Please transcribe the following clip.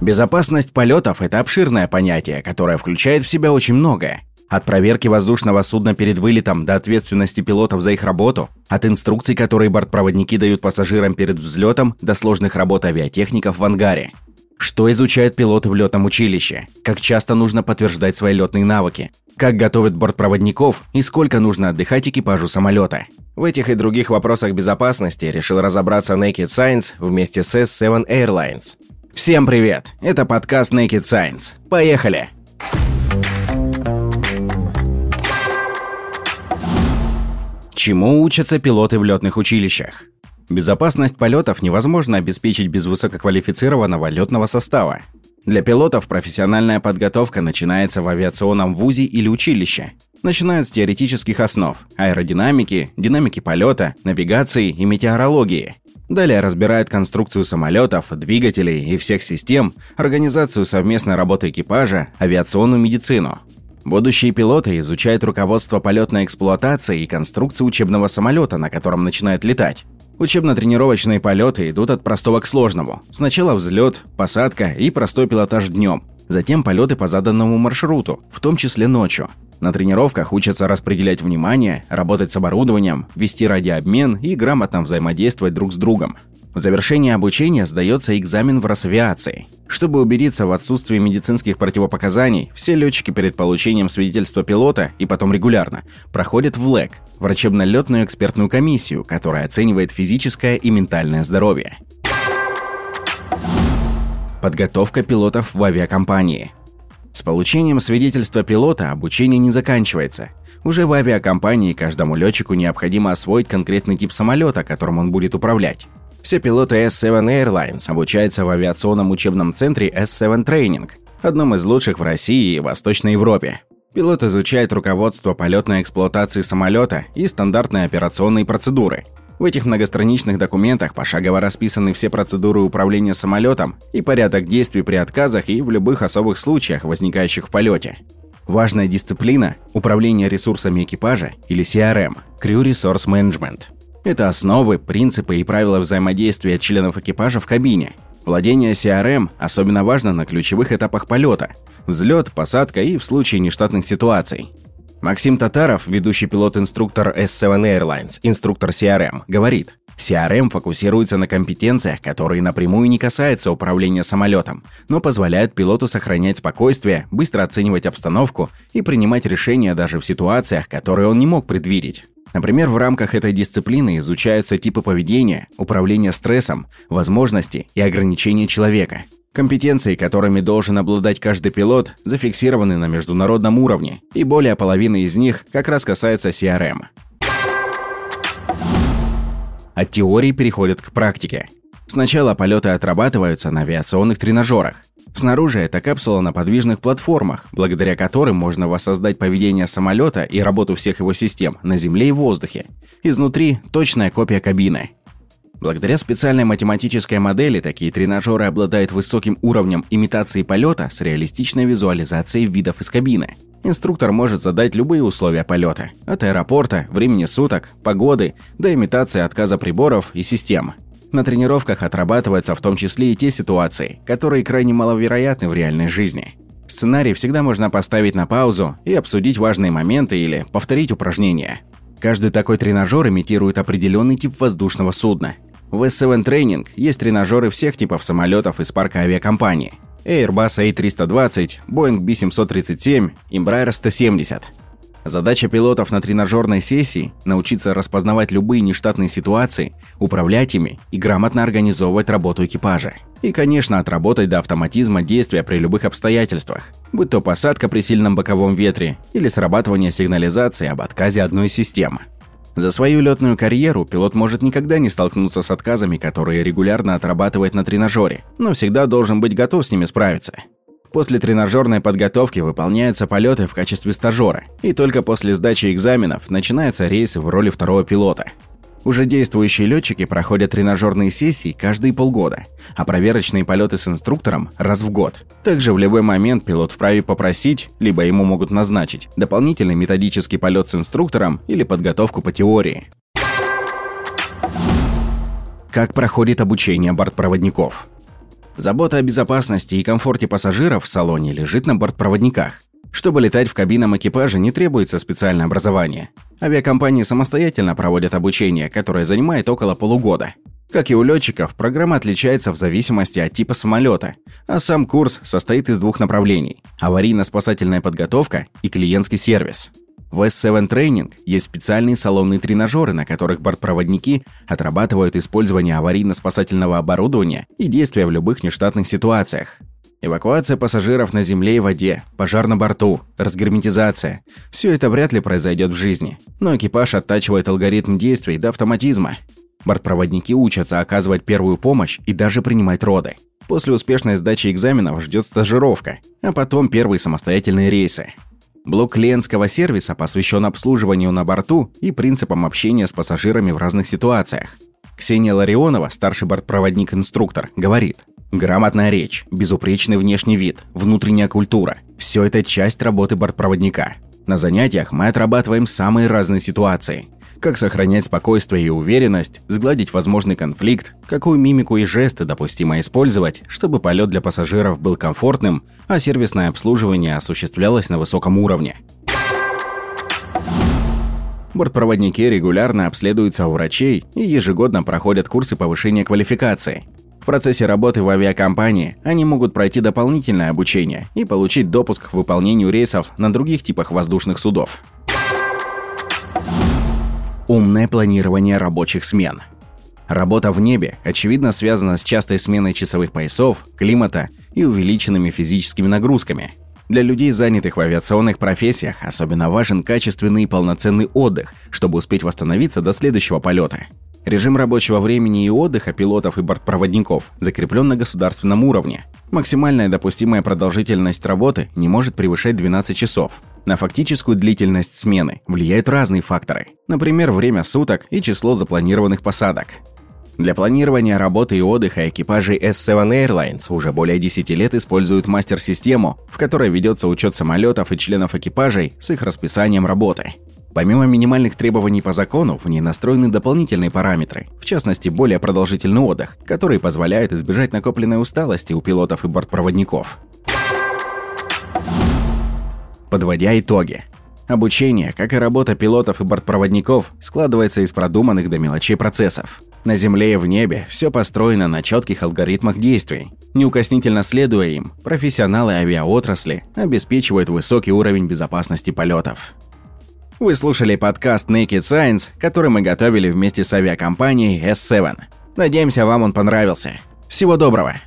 Безопасность полетов – это обширное понятие, которое включает в себя очень многое. От проверки воздушного судна перед вылетом до ответственности пилотов за их работу, от инструкций, которые бортпроводники дают пассажирам перед взлетом, до сложных работ авиатехников в ангаре. Что изучают пилоты в летном училище? Как часто нужно подтверждать свои летные навыки? Как готовят бортпроводников и сколько нужно отдыхать экипажу самолета? В этих и других вопросах безопасности решил разобраться Naked Science вместе с S7 Airlines. Всем привет! Это подкаст Naked Science. Поехали! Чему учатся пилоты в летных училищах? Безопасность полетов невозможно обеспечить без высококвалифицированного летного состава. Для пилотов профессиональная подготовка начинается в авиационном вузе или училище. Начинают с теоретических основ – аэродинамики, динамики полета, навигации и метеорологии. Далее разбирают конструкцию самолетов, двигателей и всех систем, организацию совместной работы экипажа, авиационную медицину. Будущие пилоты изучают руководство полетной эксплуатации и конструкцию учебного самолета, на котором начинают летать. Учебно-тренировочные полеты идут от простого к сложному. Сначала взлет, посадка и простой пилотаж днем. Затем полеты по заданному маршруту, в том числе ночью. На тренировках учатся распределять внимание, работать с оборудованием, вести радиообмен и грамотно взаимодействовать друг с другом. В завершении обучения сдается экзамен в Росавиации. Чтобы убедиться в отсутствии медицинских противопоказаний, все летчики перед получением свидетельства пилота и потом регулярно проходят в ЛЭК – врачебно-летную экспертную комиссию, которая оценивает физическое и ментальное здоровье. Подготовка пилотов в авиакомпании – с получением свидетельства пилота обучение не заканчивается. Уже в авиакомпании каждому летчику необходимо освоить конкретный тип самолета, которым он будет управлять. Все пилоты S7 Airlines обучаются в авиационном учебном центре S7 Training, одном из лучших в России и Восточной Европе. Пилот изучает руководство полетной эксплуатации самолета и стандартные операционные процедуры, в этих многостраничных документах пошагово расписаны все процедуры управления самолетом и порядок действий при отказах и в любых особых случаях, возникающих в полете. Важная дисциплина – управление ресурсами экипажа или CRM – Crew Resource Management. Это основы, принципы и правила взаимодействия членов экипажа в кабине. Владение CRM особенно важно на ключевых этапах полета – взлет, посадка и в случае нештатных ситуаций. Максим Татаров, ведущий пилот-инструктор S7 Airlines, инструктор CRM, говорит, CRM фокусируется на компетенциях, которые напрямую не касаются управления самолетом, но позволяют пилоту сохранять спокойствие, быстро оценивать обстановку и принимать решения даже в ситуациях, которые он не мог предвидеть. Например, в рамках этой дисциплины изучаются типы поведения, управления стрессом, возможности и ограничения человека – Компетенции, которыми должен обладать каждый пилот, зафиксированы на международном уровне, и более половины из них как раз касается CRM. От теории переходят к практике. Сначала полеты отрабатываются на авиационных тренажерах. Снаружи это капсула на подвижных платформах, благодаря которым можно воссоздать поведение самолета и работу всех его систем на земле и воздухе. Изнутри точная копия кабины. Благодаря специальной математической модели такие тренажеры обладают высоким уровнем имитации полета с реалистичной визуализацией видов из кабины. Инструктор может задать любые условия полета – от аэропорта, времени суток, погоды, до имитации отказа приборов и систем. На тренировках отрабатываются в том числе и те ситуации, которые крайне маловероятны в реальной жизни. Сценарий всегда можно поставить на паузу и обсудить важные моменты или повторить упражнения. Каждый такой тренажер имитирует определенный тип воздушного судна – в S7 Training есть тренажеры всех типов самолетов из парка авиакомпании. Airbus A320, Boeing B737, Embraer 170. Задача пилотов на тренажерной сессии – научиться распознавать любые нештатные ситуации, управлять ими и грамотно организовывать работу экипажа. И, конечно, отработать до автоматизма действия при любых обстоятельствах, будь то посадка при сильном боковом ветре или срабатывание сигнализации об отказе одной из систем. За свою летную карьеру пилот может никогда не столкнуться с отказами, которые регулярно отрабатывает на тренажере, но всегда должен быть готов с ними справиться. После тренажерной подготовки выполняются полеты в качестве стажера, и только после сдачи экзаменов начинается рейс в роли второго пилота – уже действующие летчики проходят тренажерные сессии каждые полгода, а проверочные полеты с инструктором раз в год. Также в любой момент пилот вправе попросить, либо ему могут назначить, дополнительный методический полет с инструктором или подготовку по теории. Как проходит обучение бортпроводников? Забота о безопасности и комфорте пассажиров в салоне лежит на бортпроводниках. Чтобы летать в кабинам экипажа, не требуется специальное образование. Авиакомпании самостоятельно проводят обучение, которое занимает около полугода. Как и у летчиков, программа отличается в зависимости от типа самолета, а сам курс состоит из двух направлений – аварийно-спасательная подготовка и клиентский сервис. В S7 Training есть специальные салонные тренажеры, на которых бортпроводники отрабатывают использование аварийно-спасательного оборудования и действия в любых нештатных ситуациях. Эвакуация пассажиров на земле и воде, пожар на борту, разгерметизация – все это вряд ли произойдет в жизни, но экипаж оттачивает алгоритм действий до автоматизма. Бортпроводники учатся оказывать первую помощь и даже принимать роды. После успешной сдачи экзаменов ждет стажировка, а потом первые самостоятельные рейсы. Блок клиентского сервиса посвящен обслуживанию на борту и принципам общения с пассажирами в разных ситуациях. Ксения Ларионова, старший бортпроводник-инструктор, говорит, Грамотная речь, безупречный внешний вид, внутренняя культура – все это часть работы бортпроводника. На занятиях мы отрабатываем самые разные ситуации. Как сохранять спокойствие и уверенность, сгладить возможный конфликт, какую мимику и жесты допустимо использовать, чтобы полет для пассажиров был комфортным, а сервисное обслуживание осуществлялось на высоком уровне. Бортпроводники регулярно обследуются у врачей и ежегодно проходят курсы повышения квалификации. В процессе работы в авиакомпании они могут пройти дополнительное обучение и получить допуск к выполнению рейсов на других типах воздушных судов. Умное планирование рабочих смен. Работа в небе, очевидно, связана с частой сменой часовых поясов, климата и увеличенными физическими нагрузками. Для людей, занятых в авиационных профессиях, особенно важен качественный и полноценный отдых, чтобы успеть восстановиться до следующего полета. Режим рабочего времени и отдыха пилотов и бортпроводников закреплен на государственном уровне. Максимальная допустимая продолжительность работы не может превышать 12 часов. На фактическую длительность смены влияют разные факторы, например, время суток и число запланированных посадок. Для планирования работы и отдыха экипажей S7 Airlines уже более 10 лет используют мастер-систему, в которой ведется учет самолетов и членов экипажей с их расписанием работы. Помимо минимальных требований по закону, в ней настроены дополнительные параметры, в частности, более продолжительный отдых, который позволяет избежать накопленной усталости у пилотов и бортпроводников. Подводя итоги. Обучение, как и работа пилотов и бортпроводников, складывается из продуманных до мелочей процессов. На Земле и в небе все построено на четких алгоритмах действий. Неукоснительно следуя им, профессионалы авиаотрасли обеспечивают высокий уровень безопасности полетов. Вы слушали подкаст Naked Science, который мы готовили вместе с авиакомпанией S7. Надеемся, вам он понравился. Всего доброго!